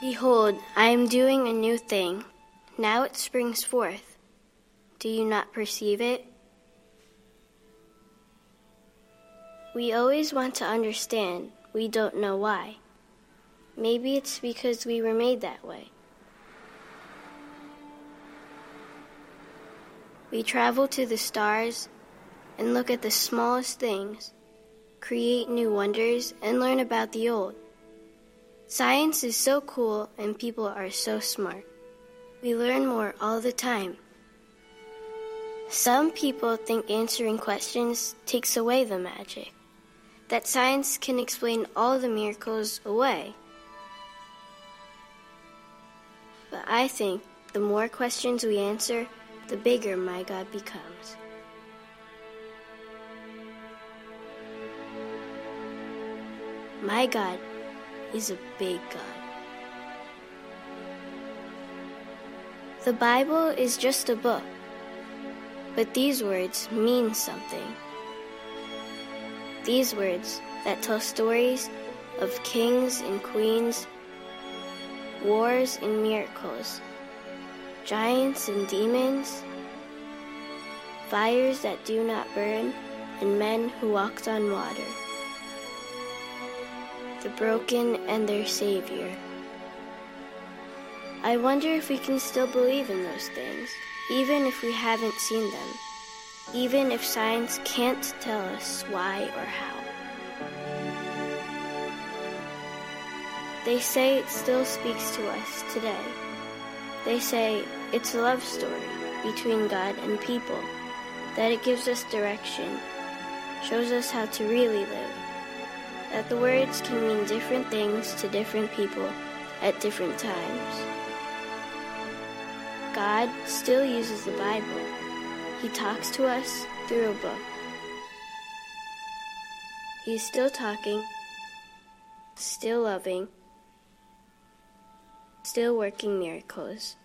Behold, I am doing a new thing. Now it springs forth. Do you not perceive it? We always want to understand, we don't know why. Maybe it's because we were made that way. We travel to the stars and look at the smallest things, create new wonders, and learn about the old. Science is so cool and people are so smart. We learn more all the time. Some people think answering questions takes away the magic, that science can explain all the miracles away. But I think the more questions we answer, the bigger my God becomes. My God is a big God. The Bible is just a book, but these words mean something. These words that tell stories of kings and queens, wars and miracles, giants and demons, fires that do not burn, and men who walked on water the broken, and their Savior. I wonder if we can still believe in those things, even if we haven't seen them, even if science can't tell us why or how. They say it still speaks to us today. They say it's a love story between God and people, that it gives us direction, shows us how to really live that the words can mean different things to different people at different times. God still uses the Bible. He talks to us through a book. He's still talking, still loving, still working miracles.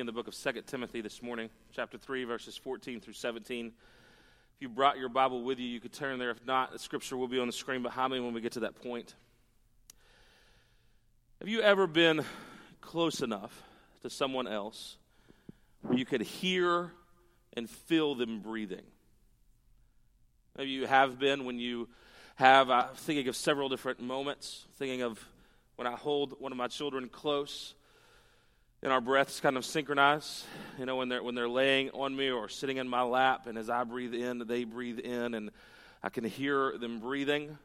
In the book of 2 Timothy this morning, chapter 3, verses 14 through 17. If you brought your Bible with you, you could turn there. If not, the scripture will be on the screen behind me when we get to that point. Have you ever been close enough to someone else where you could hear and feel them breathing? Maybe you have been when you have, I'm thinking of several different moments, thinking of when I hold one of my children close and our breaths kind of synchronize. You know, when they're when they're laying on me or sitting in my lap, and as I breathe in, they breathe in, and I can hear them breathing.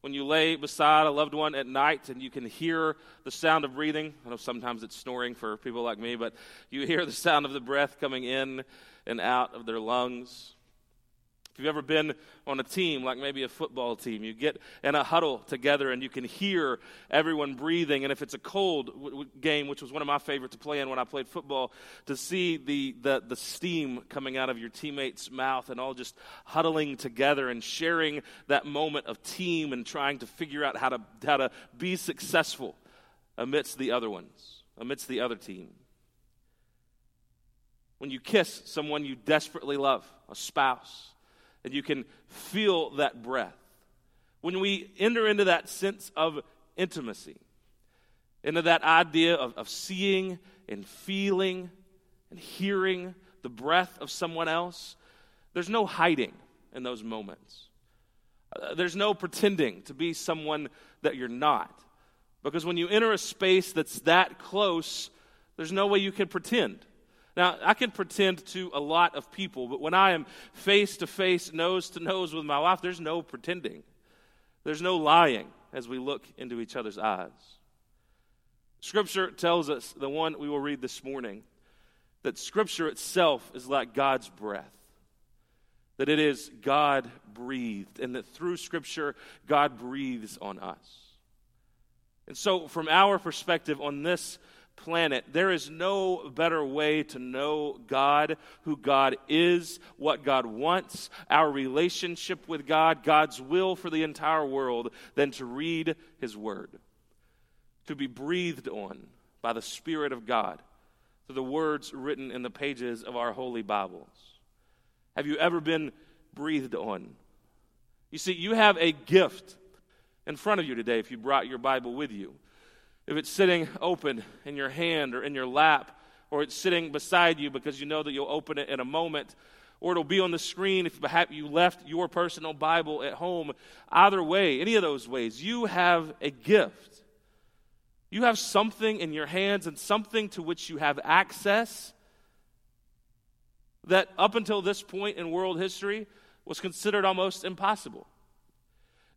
When you lay beside a loved one at night and you can hear the sound of breathing, I know sometimes it's snoring for people like me, but you hear the sound of the breath coming in and out of their lungs. If you've ever been on a team, like maybe a football team, you get in a huddle together and you can hear everyone breathing. And if it's a cold w- w- game, which was one of my favorite to play in when I played football, to see the, the, the steam coming out of your teammate's mouth and all just huddling together and sharing that moment of team and trying to figure out how to, how to be successful amidst the other ones, amidst the other team. When you kiss someone you desperately love, a spouse, and you can feel that breath. When we enter into that sense of intimacy, into that idea of, of seeing and feeling and hearing the breath of someone else, there's no hiding in those moments. Uh, there's no pretending to be someone that you're not. Because when you enter a space that's that close, there's no way you can pretend. Now, I can pretend to a lot of people, but when I am face to face, nose to nose with my wife, there's no pretending. There's no lying as we look into each other's eyes. Scripture tells us, the one we will read this morning, that Scripture itself is like God's breath. That it is God breathed, and that through Scripture, God breathes on us. And so, from our perspective on this planet. There is no better way to know God, who God is, what God wants, our relationship with God, God's will for the entire world, than to read His Word, to be breathed on by the Spirit of God through the words written in the pages of our holy Bibles. Have you ever been breathed on? You see, you have a gift in front of you today if you brought your Bible with you. If it's sitting open in your hand or in your lap, or it's sitting beside you because you know that you'll open it in a moment, or it'll be on the screen if perhaps you left your personal Bible at home. Either way, any of those ways, you have a gift. You have something in your hands and something to which you have access that up until this point in world history was considered almost impossible.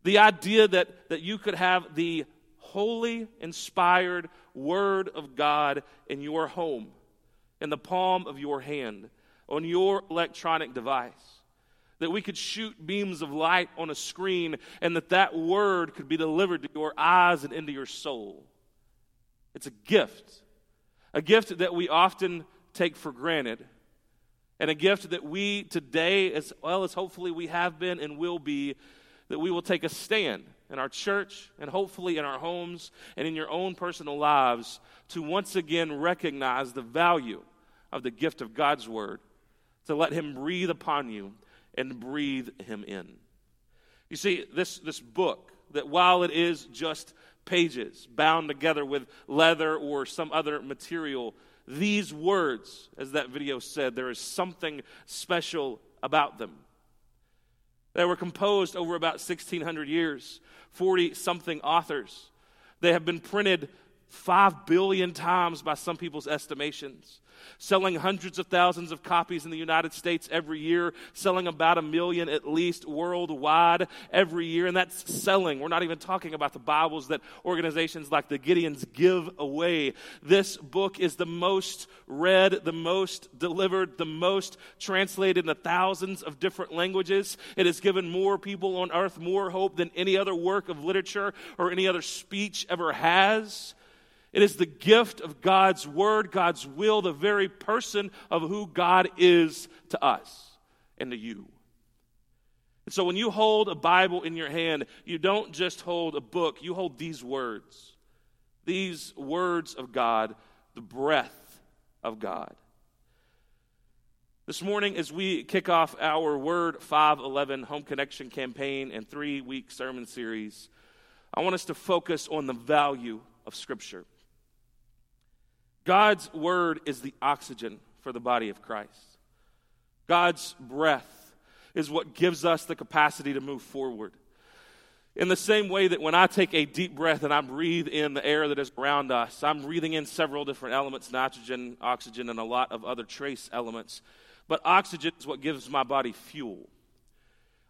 The idea that, that you could have the holy, inspired Word of God in your home, in the palm of your hand, on your electronic device. That we could shoot beams of light on a screen and that that Word could be delivered to your eyes and into your soul. It's a gift. A gift that we often take for granted. And a gift that we today, as well as hopefully we have been and will be, that we will take a stand in our church and hopefully in our homes and in your own personal lives to once again recognize the value of the gift of God's Word, to let Him breathe upon you and breathe Him in. You see, this, this book, that while it is just pages bound together with leather or some other material, these words, as that video said, there is something special about them. They were composed over about 1,600 years, 40 something authors. They have been printed 5 billion times by some people's estimations selling hundreds of thousands of copies in the United States every year, selling about a million at least worldwide every year. And that's selling. We're not even talking about the Bibles that organizations like the Gideons give away. This book is the most read, the most delivered, the most translated into thousands of different languages. It has given more people on earth more hope than any other work of literature or any other speech ever has. It is the gift of God's word, God's will, the very person of who God is to us and to you. And so when you hold a Bible in your hand, you don't just hold a book, you hold these words. These words of God, the breath of God. This morning, as we kick off our Word 511 Home Connection campaign and three week sermon series, I want us to focus on the value of Scripture. God's word is the oxygen for the body of Christ. God's breath is what gives us the capacity to move forward. In the same way that when I take a deep breath and I breathe in the air that is around us, I'm breathing in several different elements nitrogen, oxygen, and a lot of other trace elements. But oxygen is what gives my body fuel.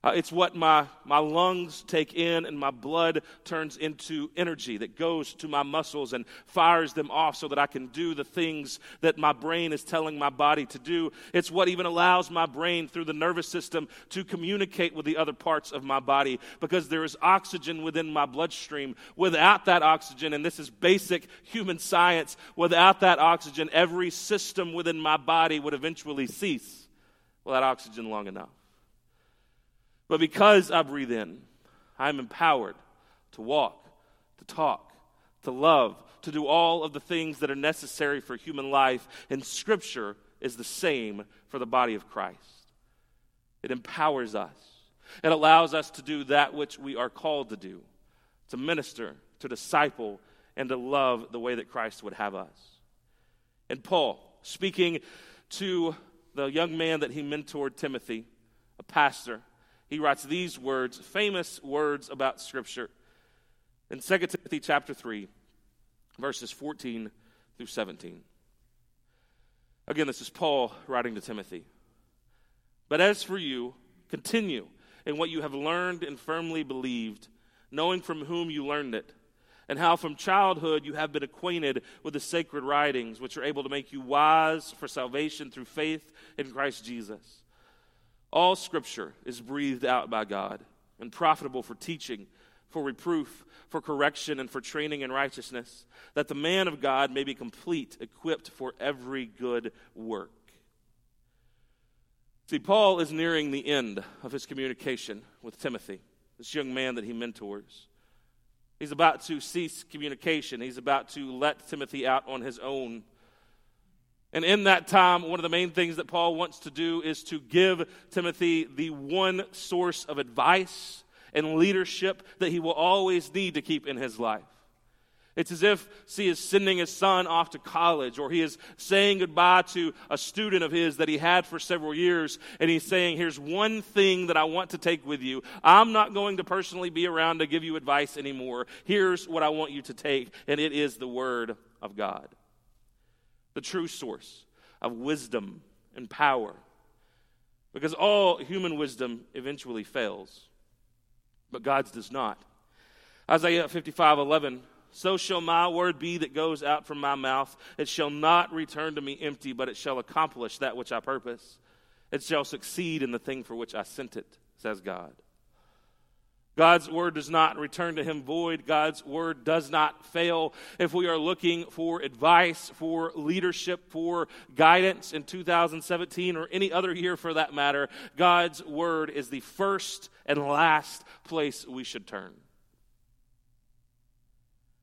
Uh, it's what my, my lungs take in, and my blood turns into energy that goes to my muscles and fires them off so that I can do the things that my brain is telling my body to do. It's what even allows my brain through the nervous system to communicate with the other parts of my body because there is oxygen within my bloodstream. Without that oxygen, and this is basic human science, without that oxygen, every system within my body would eventually cease without oxygen long enough. But because I breathe in, I'm empowered to walk, to talk, to love, to do all of the things that are necessary for human life. And Scripture is the same for the body of Christ. It empowers us, it allows us to do that which we are called to do to minister, to disciple, and to love the way that Christ would have us. And Paul, speaking to the young man that he mentored, Timothy, a pastor, he writes these words, famous words about Scripture. In 2 Timothy chapter 3, verses 14 through 17. Again, this is Paul writing to Timothy. But as for you, continue in what you have learned and firmly believed, knowing from whom you learned it, and how from childhood you have been acquainted with the sacred writings, which are able to make you wise for salvation through faith in Christ Jesus. All scripture is breathed out by God and profitable for teaching, for reproof, for correction, and for training in righteousness, that the man of God may be complete, equipped for every good work. See, Paul is nearing the end of his communication with Timothy, this young man that he mentors. He's about to cease communication. He's about to let Timothy out on his own. And in that time, one of the main things that Paul wants to do is to give Timothy the one source of advice and leadership that he will always need to keep in his life. It's as if he is sending his son off to college, or he is saying goodbye to a student of his that he had for several years, and he's saying, Here's one thing that I want to take with you. I'm not going to personally be around to give you advice anymore. Here's what I want you to take, and it is the Word of God, the true source of wisdom and power. Because all human wisdom eventually fails, but God's does not. Isaiah 55 11 so shall my word be that goes out from my mouth. It shall not return to me empty, but it shall accomplish that which I purpose. It shall succeed in the thing for which I sent it, says God. God's word does not return to him void. God's word does not fail. If we are looking for advice, for leadership, for guidance in 2017 or any other year for that matter, God's word is the first and last place we should turn.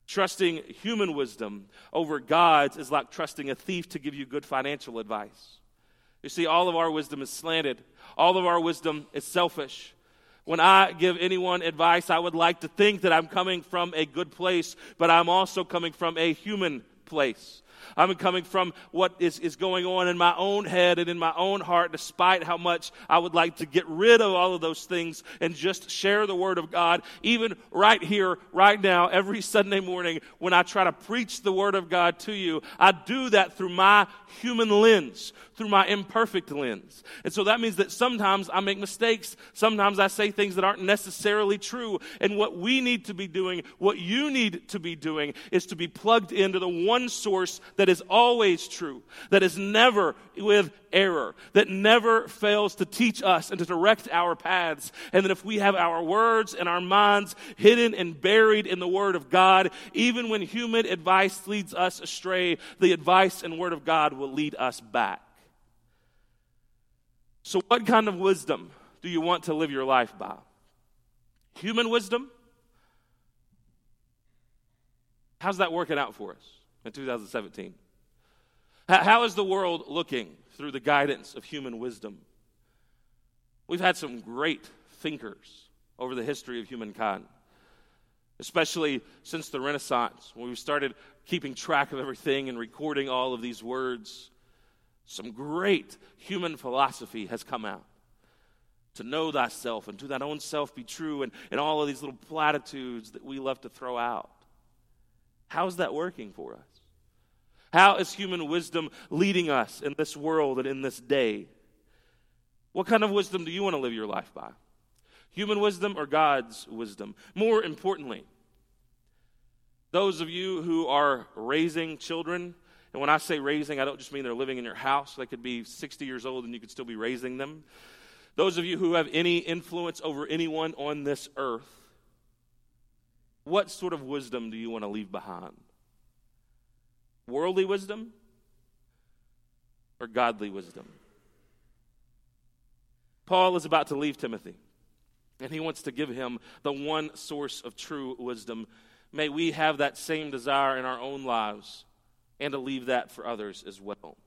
Trusting human wisdom over God's is like trusting a thief to give you good financial advice. You see, all of our wisdom is slanted, all of our wisdom is selfish. When I give anyone advice, I would like to think that I'm coming from a good place, but I'm also coming from a human place. I'm coming from what is, is going on in my own head and in my own heart, despite how much I would like to get rid of all of those things and just share the Word of God, even right here, right now, every Sunday morning when I try to preach the Word of God to you. I do that through my human lens, through my imperfect lens. And so that means that sometimes I make mistakes. Sometimes I say things that aren't necessarily true. And what we need to be doing, what you need to be doing, is to be plugged into the one source that is always true, that is never with error, that never fails to teach us and to direct our paths. And that if we have our words and our minds hidden and buried in the Word of God, even when human advice leads us astray, the advice and Word of God will lead us back. So, what kind of wisdom do you want to live your life by? Human wisdom? How's that working out for us in 2017? How is the world looking through the guidance of human wisdom? We've had some great thinkers over the history of humankind, especially since the Renaissance, when we started keeping track of everything and recording all of these words. Some great human philosophy has come out to know thyself and to thine own self be true, and, and all of these little platitudes that we love to throw out. How's that working for us? How is human wisdom leading us in this world and in this day? What kind of wisdom do you want to live your life by? Human wisdom or God's wisdom? More importantly, those of you who are raising children, and when I say raising, I don't just mean they're living in your house. They could be 60 years old and you could still be raising them. Those of you who have any influence over anyone on this earth, what sort of wisdom do you want to leave behind? Worldly wisdom or godly wisdom? Paul is about to leave Timothy, and he wants to give him the one source of true wisdom. May we have that same desire in our own lives and to leave that for others as well.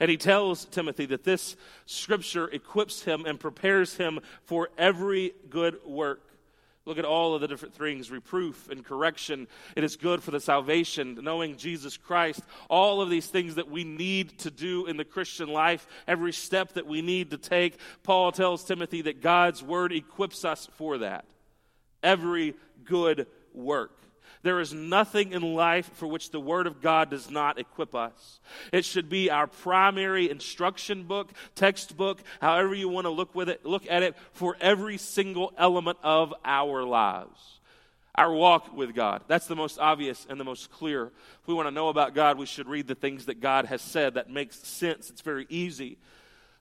And he tells Timothy that this scripture equips him and prepares him for every good work. Look at all of the different things reproof and correction. It is good for the salvation, knowing Jesus Christ. All of these things that we need to do in the Christian life, every step that we need to take. Paul tells Timothy that God's word equips us for that. Every good work. There is nothing in life for which the Word of God does not equip us. It should be our primary instruction book, textbook, however you want to look with it, look at it for every single element of our lives. Our walk with God. That's the most obvious and the most clear. If we want to know about God, we should read the things that God has said. That makes sense. It's very easy.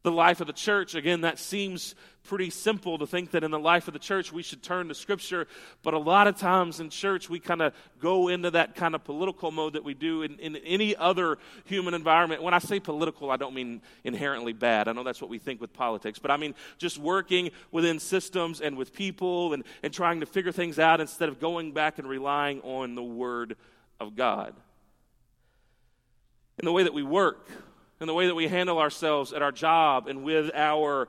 The life of the church. Again, that seems pretty simple to think that in the life of the church we should turn to Scripture, but a lot of times in church we kind of go into that kind of political mode that we do in, in any other human environment. When I say political, I don't mean inherently bad. I know that's what we think with politics, but I mean just working within systems and with people and, and trying to figure things out instead of going back and relying on the Word of God. In the way that we work, in the way that we handle ourselves at our job and with our,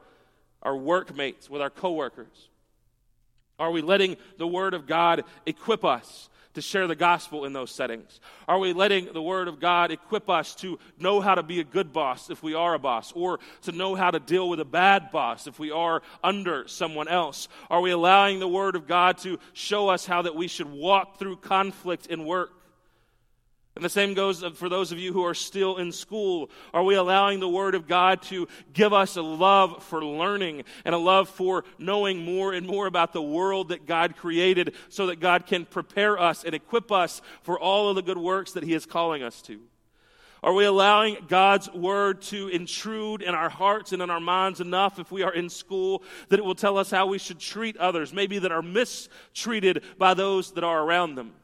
our workmates, with our coworkers? Are we letting the Word of God equip us to share the gospel in those settings? Are we letting the Word of God equip us to know how to be a good boss if we are a boss, or to know how to deal with a bad boss if we are under someone else? Are we allowing the Word of God to show us how that we should walk through conflict in work? And the same goes for those of you who are still in school. Are we allowing the Word of God to give us a love for learning and a love for knowing more and more about the world that God created so that God can prepare us and equip us for all of the good works that He is calling us to? Are we allowing God's Word to intrude in our hearts and in our minds enough if we are in school that it will tell us how we should treat others, maybe that are mistreated by those that are around them?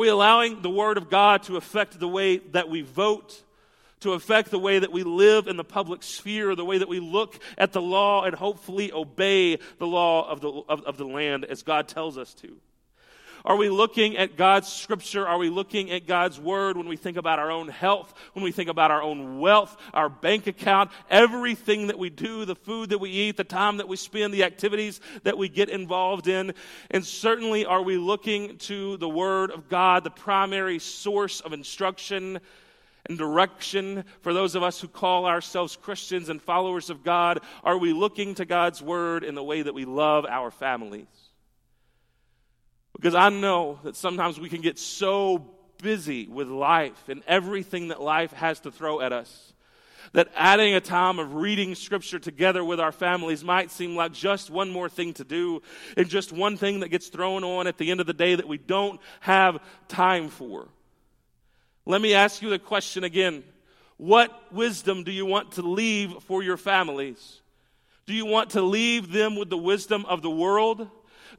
Are we allowing the Word of God to affect the way that we vote, to affect the way that we live in the public sphere, the way that we look at the law and hopefully obey the law of the, of, of the land as God tells us to? Are we looking at God's scripture? Are we looking at God's word when we think about our own health, when we think about our own wealth, our bank account, everything that we do, the food that we eat, the time that we spend, the activities that we get involved in? And certainly, are we looking to the word of God, the primary source of instruction? and direction for those of us who call ourselves Christians and followers of God? Are we looking to God's Word in the way that we love our families? Because I know that sometimes we can get so busy with life and everything that life has to throw at us that adding a time of reading scripture together with our families might seem like just one more thing to do and just one thing that gets thrown on at the end of the day that we don't have time for. Let me ask you the question again. What wisdom do you want to leave for your families? Do you want to leave them with the wisdom of the world?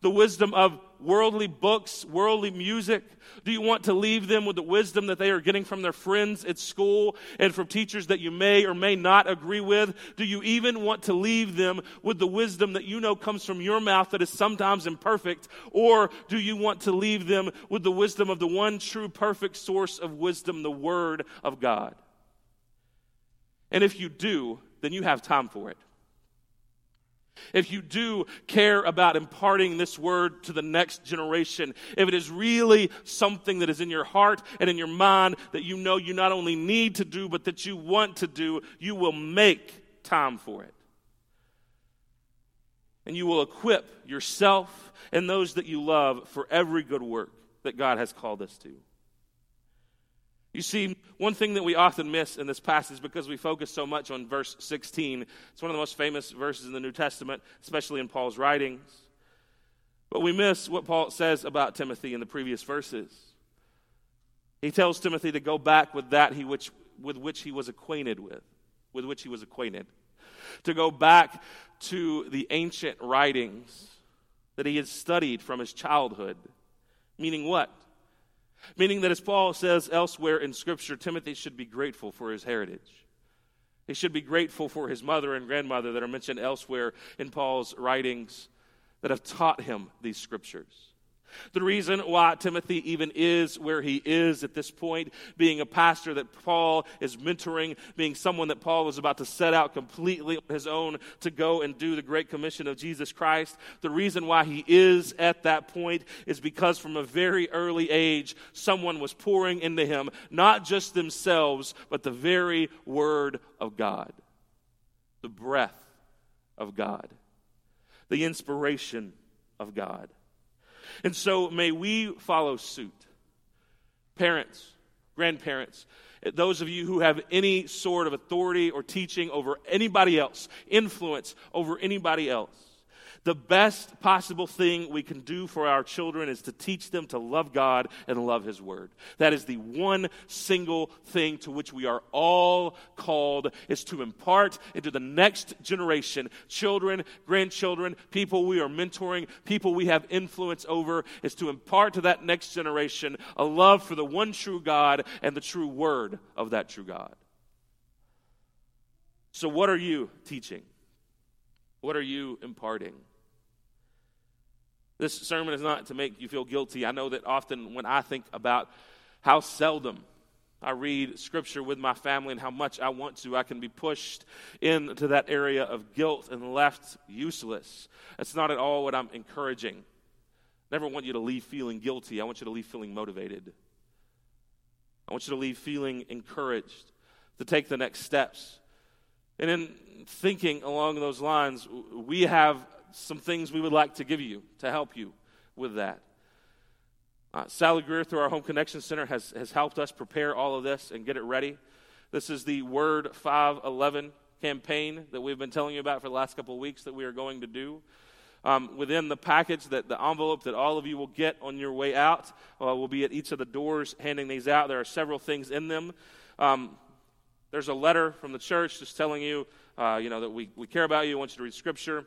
The wisdom of worldly books, worldly music? Do you want to leave them with the wisdom that they are getting from their friends at school and from teachers that you may or may not agree with? Do you even want to leave them with the wisdom that you know comes from your mouth that is sometimes imperfect? Or do you want to leave them with the wisdom of the one true perfect source of wisdom, the Word of God? And if you do, then you have time for it. If you do care about imparting this word to the next generation, if it is really something that is in your heart and in your mind that you know you not only need to do, but that you want to do, you will make time for it. And you will equip yourself and those that you love for every good work that God has called us to. You see, one thing that we often miss in this passage because we focus so much on verse 16, it's one of the most famous verses in the New Testament, especially in Paul's writings. But we miss what Paul says about Timothy in the previous verses. He tells Timothy to go back with that he which, with which he was acquainted with, with which he was acquainted. To go back to the ancient writings that he had studied from his childhood. Meaning what? Meaning that, as Paul says elsewhere in Scripture, Timothy should be grateful for his heritage. He should be grateful for his mother and grandmother that are mentioned elsewhere in Paul's writings that have taught him these Scriptures. The reason why Timothy even is where he is at this point, being a pastor that Paul is mentoring, being someone that Paul was about to set out completely on his own to go and do the Great Commission of Jesus Christ, the reason why he is at that point is because from a very early age, someone was pouring into him not just themselves, but the very Word of God, the breath of God, the inspiration of God. And so may we follow suit. Parents, grandparents, those of you who have any sort of authority or teaching over anybody else, influence over anybody else, The best possible thing we can do for our children is to teach them to love God and love His Word. That is the one single thing to which we are all called, is to impart into the next generation, children, grandchildren, people we are mentoring, people we have influence over, is to impart to that next generation a love for the one true God and the true Word of that true God. So, what are you teaching? What are you imparting? This sermon is not to make you feel guilty. I know that often when I think about how seldom I read scripture with my family and how much I want to, I can be pushed into that area of guilt and left useless. That's not at all what I'm encouraging. Never want you to leave feeling guilty. I want you to leave feeling motivated. I want you to leave feeling encouraged to take the next steps. And in thinking along those lines, we have some things we would like to give you to help you with that. Uh, Sally Greer, through our Home Connection Center, has, has helped us prepare all of this and get it ready. This is the Word 511 campaign that we've been telling you about for the last couple of weeks that we are going to do. Um, within the package, that the envelope that all of you will get on your way out uh, will be at each of the doors handing these out. There are several things in them. Um, there's a letter from the church just telling you, uh, you know, that we, we care about you, want you to read Scripture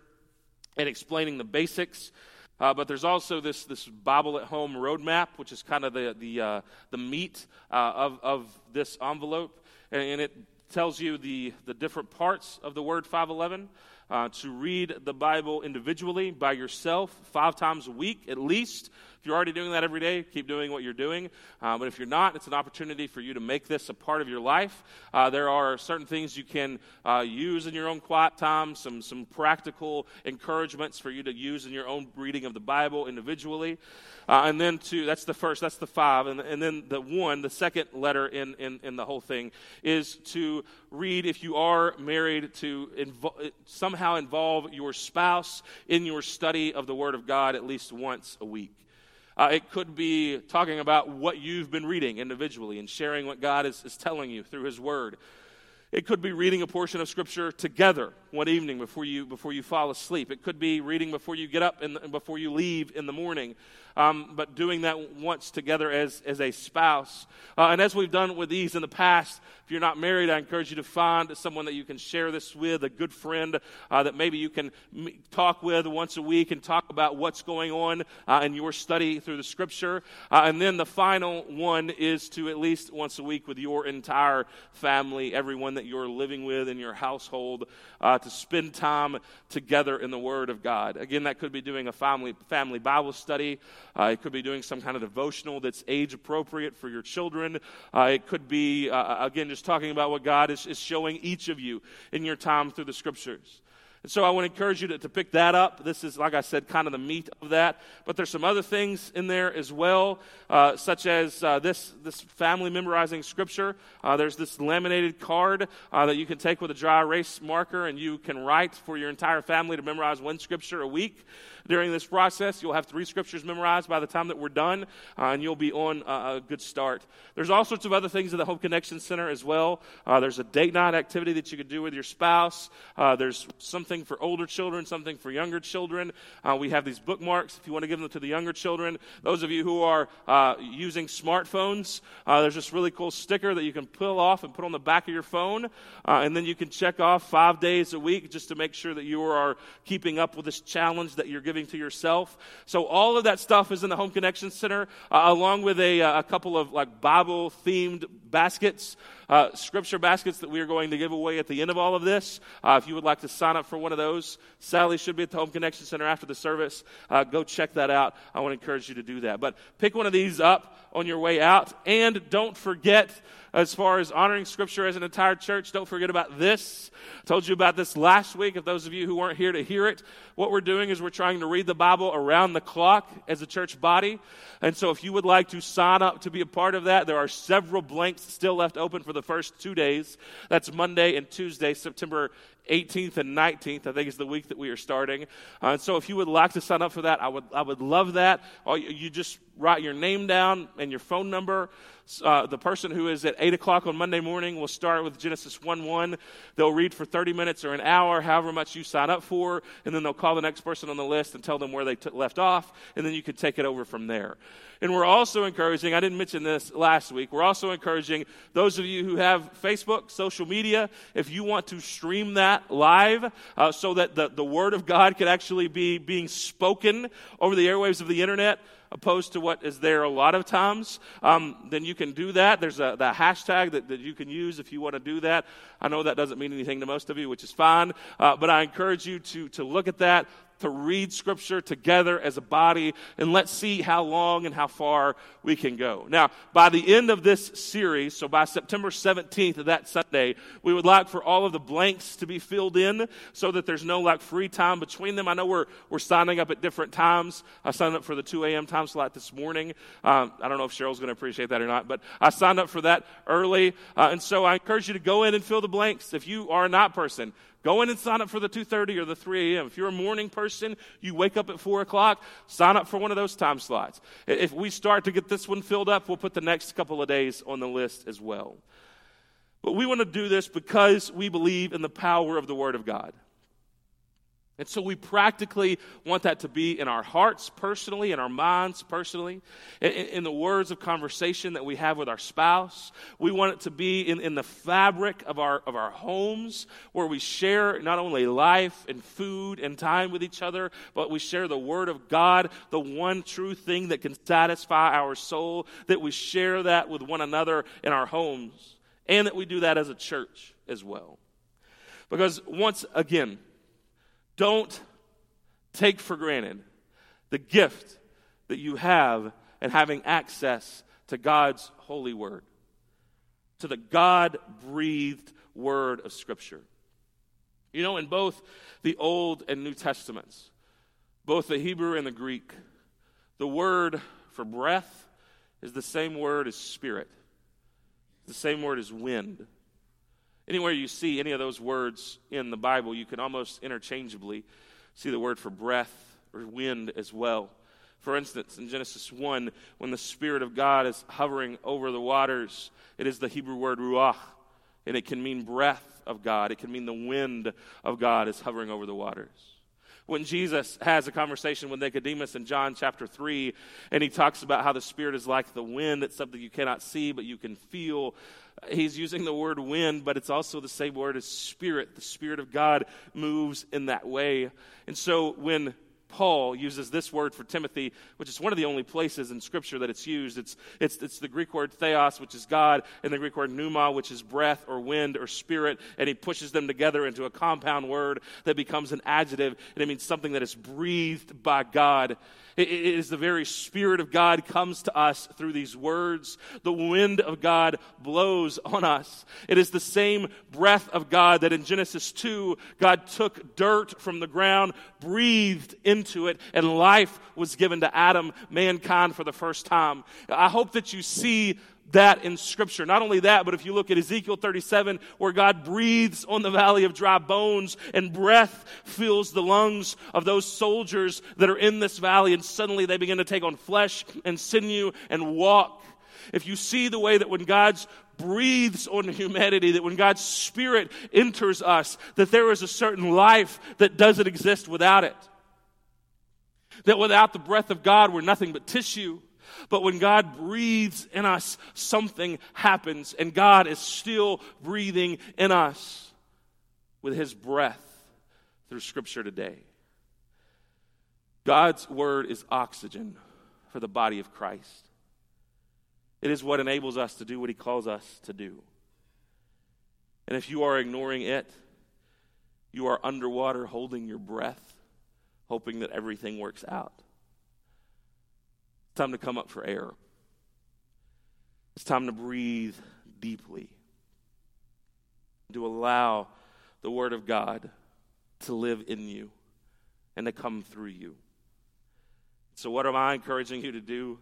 and explaining the basics. Uh, but there's also this, this Bible at Home roadmap, which is kind of the, the, uh, the meat uh, of, of this envelope. And, and, it tells you the, the different parts of the Word 511. Uh, to read the Bible individually by yourself five times a week at least, if you're already doing that every day, keep doing what you're doing. Uh, but if you're not, it's an opportunity for you to make this a part of your life. Uh, there are certain things you can uh, use in your own quiet time, some, some practical encouragements for you to use in your own reading of the Bible individually. Uh, and then two, that's the first, that's the five. And, and then the one, the second letter in, in, in the whole thing, is to read, if you are married, to invo- somehow involve your spouse in your study of the Word of God at least once a week. Uh, it could be talking about what you've been reading individually and sharing what God is, is telling you through His Word. It could be reading a portion of Scripture together one evening before you, before you fall asleep. It could be reading before you get up and before you leave in the morning um, but doing that once together as, as a spouse. Uh, and as we've done with these in the past, if you're not married, I encourage you to find someone that you can share this with, a good friend uh, that maybe you can m- talk with once a week and talk about what's going on uh, in your study through the scripture. Uh, and then the final one is to at least once a week with your entire family, everyone that you're living with in your household, uh, to spend time together in the Word of God. Again, that could be doing a family, family Bible study. Uh, it could be doing some kind of devotional that's age appropriate for your children. Uh, it could be, uh, again, just talking about what God is, is showing each of you in your time through the scriptures. And so I want to encourage you to, to pick that up. This is, like I said, kind of the meat of that. But there's some other things in there as well, uh, such as uh, this, this family memorizing scripture. Uh, there's this laminated card uh, that you can take with a dry erase marker and you can write for your entire family to memorize one scripture a week during this process. You'll have three scriptures memorized by the time that we're done, uh, and you'll be on a, a, good start. There's all sorts of other things at the Home Connection Center as well. Uh, there's a date night activity that you could do with your spouse. Uh, there's something for older children, something for younger children. Uh, we have these bookmarks if you want to give them to the younger children. Those of you who are uh, using smartphones, uh, there's this really cool sticker that you can pull off and put on the back of your phone, and then you can check off five days a week just to make sure that you are keeping up with this challenge that you're giving giving to yourself. So all of that stuff is in the Home Connection Center, uh, along with a, uh, a couple of like Bible themed baskets, uh, scripture baskets that we are going to give away at the end of all of this. Uh, if you would like to sign up for one of those, Sally should be at the Home Connection Center after the service. Uh, go check that out. I want to encourage you to do that. But pick one of these up on your way out, and don't forget as far as honoring Scripture as an entire church, don't forget about this. I told you about this last week. If those of you who weren't here to hear it, what we're doing is we're trying to read the Bible around the clock as a church body. And so if you would like to sign up to be a part of that, there are several blanks still left open for the first two days. That's Monday and Tuesday, September 18th and 19th, I think is the week that we are starting. Uh, and so if you would like to sign up for that, I would, I would love that. You, you just write your name down and your phone number. Uh, the person who is at 8 o'clock on Monday morning will start with Genesis 1 1. They'll read for 30 minutes or an hour, however much you sign up for, and then they'll call the next person on the list and tell them where they t- left off, and then you can take it over from there. And we're also encouraging, I didn't mention this last week, we're also encouraging those of you who have Facebook, social media, if you want to stream that live uh, so that the, the Word of God could actually be being spoken over the airwaves of the internet, opposed to what is there a lot of times, um, then you can do that. There's a the hashtag that, that you can use if you want to do that. I know that doesn't mean anything to most of you, which is fine, uh, but I encourage you to, to look at that, to read Scripture together as a body, and let's see how long and how far we can go. Now, by the end of this series, so by September 17th of that Sunday, we would like for all of the blanks to be filled in so that there's no like free time between them. I know we're, we're signing up at different times. I signed up for the 2 a.m. time slot this morning. Um, I don't know if Cheryl's going to appreciate that or not, but I signed up for that early. Uh, and so I encourage you to go in and fill the blanks. If you are not person, Go in and sign up for the 2.30 or the 3 a.m. If you're a morning person, you wake up at 4 o'clock, sign up for one of those time slots. If we start to get this one filled up, we'll put the next couple of days on the list as well. But we want to do this because we believe in the power of the Word of God. And so we practically want that to be in our hearts personally, in our minds personally, in, in, the words of conversation that we have with our spouse. We want it to be in, in the fabric of our, of our homes where we share not only life and food and time with each other, but we share the Word of God, the one true thing that can satisfy our soul, that we share that with one another in our homes, and that we do that as a church as well. Because once again, don't take for granted the gift that you have and having access to God's holy word, to the God breathed word of Scripture. You know, in both the Old and New Testaments, both the Hebrew and the Greek, the word for breath is the same word as spirit, the same word as wind. Anywhere you see any of those words in the Bible, you can almost interchangeably see the word for breath or wind as well. For instance, in Genesis 1, when the Spirit of God is hovering over the waters, it is the Hebrew word ruach, and it can mean breath of God. It can mean the wind of God is hovering over the waters. When Jesus has a conversation with Nicodemus in John chapter 3, and he talks about how the Spirit is like the wind, it's something you cannot see, but you can feel he's using the word wind, but it's also the same word as spirit. The Spirit of God moves in that way. And so when Paul uses this word for Timothy, which is one of the only places in Scripture that it's used. It's, it's, it's the Greek word theos, which is God, and the Greek word pneuma, which is breath or wind or spirit, and he pushes them together into a compound word that becomes an adjective, and it means something that is breathed by God. It is the very Spirit of God comes to us through these words. The wind of God blows on us. It is the same breath of God that in Genesis 2, God took dirt from the ground, breathed into it, and life was given to Adam, mankind, for the first time. I hope that you see that in Scripture. Not only that, but if you look at Ezekiel 37, where God breathes on the valley of dry bones and breath fills the lungs of those soldiers that are in this valley, and suddenly they begin to take on flesh and sinew and walk. If you see the way that when God's breathes on humanity, that when God's Spirit enters us, that there is a certain life that doesn't exist without it. That without the breath of God, we're nothing but tissue. But when God breathes in us, something happens, and God is still breathing in us with his breath through Scripture today. God's word is oxygen for the body of Christ. It is what enables us to do what he calls us to do. And if you are ignoring it, you are underwater holding your breath, hoping that everything works out. It's time to come up for air. It's time to breathe deeply. To allow the Word of God to live in you and to come through you. So, what am I encouraging you to do?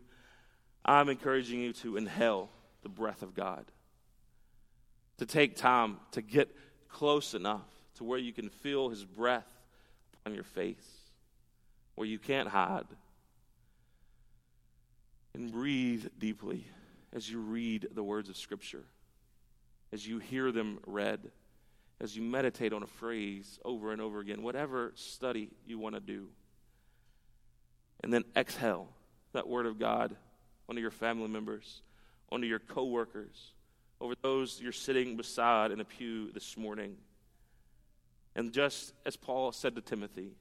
I'm encouraging you to inhale the breath of God, to take time to get close enough to where you can feel His breath on your face, where you can't hide And breathe deeply as you read the words of Scripture, as you hear them read, as you meditate on a phrase over and over again, whatever study you want to do. And then exhale that Word of God onto your family members, onto your coworkers, over those you're sitting beside in a pew this morning. And just as Paul said to Timothy,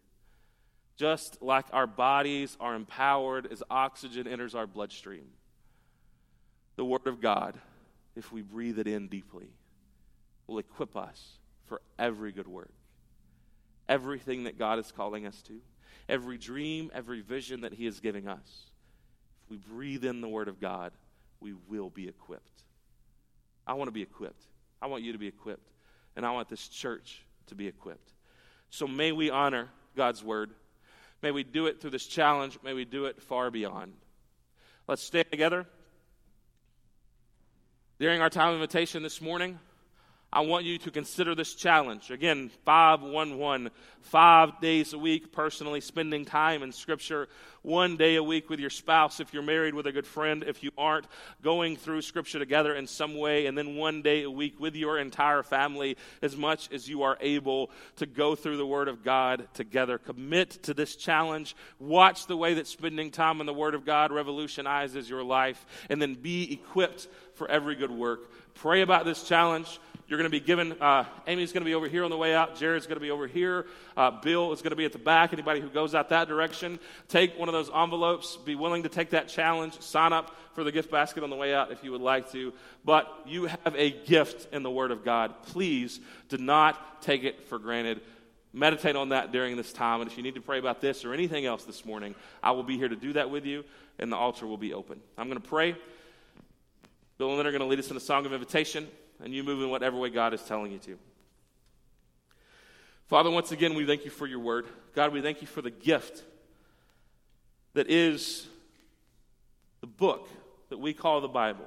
just like our bodies are empowered as oxygen enters our bloodstream, the Word of God, if we breathe it in deeply, will equip us for every good work. Everything that God is calling us to, every dream, every vision that He is giving us. If we breathe in the Word of God, we will be equipped. I want to be equipped. I want you to be equipped. And I want this church to be equipped. So may we honor God's Word. May we do it through this challenge. May we do it far beyond. Let's stand together. During our time of invitation this morning, I want you to consider this challenge. Again, 511, five days a week, personally spending time in Scripture, one day a week with your spouse if you're married with a good friend, if you aren't, going through Scripture together in some way, and then one day a week with your entire family as much as you are able to go through the Word of God together. Commit to this challenge. Watch the way that spending time in the Word of God revolutionizes your life, and then be equipped for every good work. Pray about this challenge. You're going to be given, uh, Amy's going to be over here on the way out. Jared's going to be over here. Uh, Bill is going to be at the back. Anybody who goes out that direction, take one of those envelopes. Be willing to take that challenge. Sign up for the gift basket on the way out if you would like to. But you have a gift in the Word of God. Please do not take it for granted. Meditate on that during this time. And if you need to pray about this or anything else this morning, I will be here to do that with you, and the altar will be open. I'm going to pray. Bill and Lynn are going to lead us in a song of invitation and you move in whatever way God is telling you to. Father, once again, we thank you for your word. God, we thank you for the gift that is the book that we call the Bible.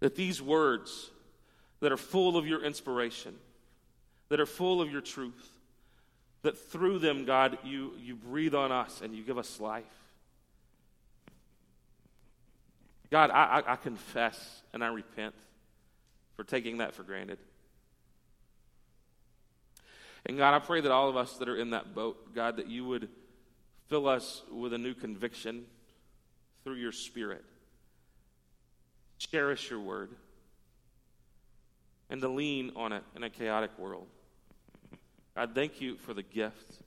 That these words that are full of your inspiration, that are full of your truth, that through them, God, you, you breathe on us and you give us life. God, I, I, I confess and I repent for taking that for granted. And God, I pray that all of us that are in that boat, God, that you would fill us with a new conviction through your Spirit. Cherish your word and to lean on it in a chaotic world. God, thank you for the gift.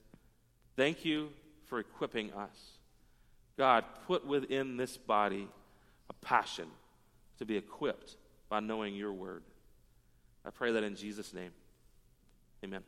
Thank you for equipping us. God, put within this body a passion to be equipped by knowing your word. I pray that in Jesus' name. Amen.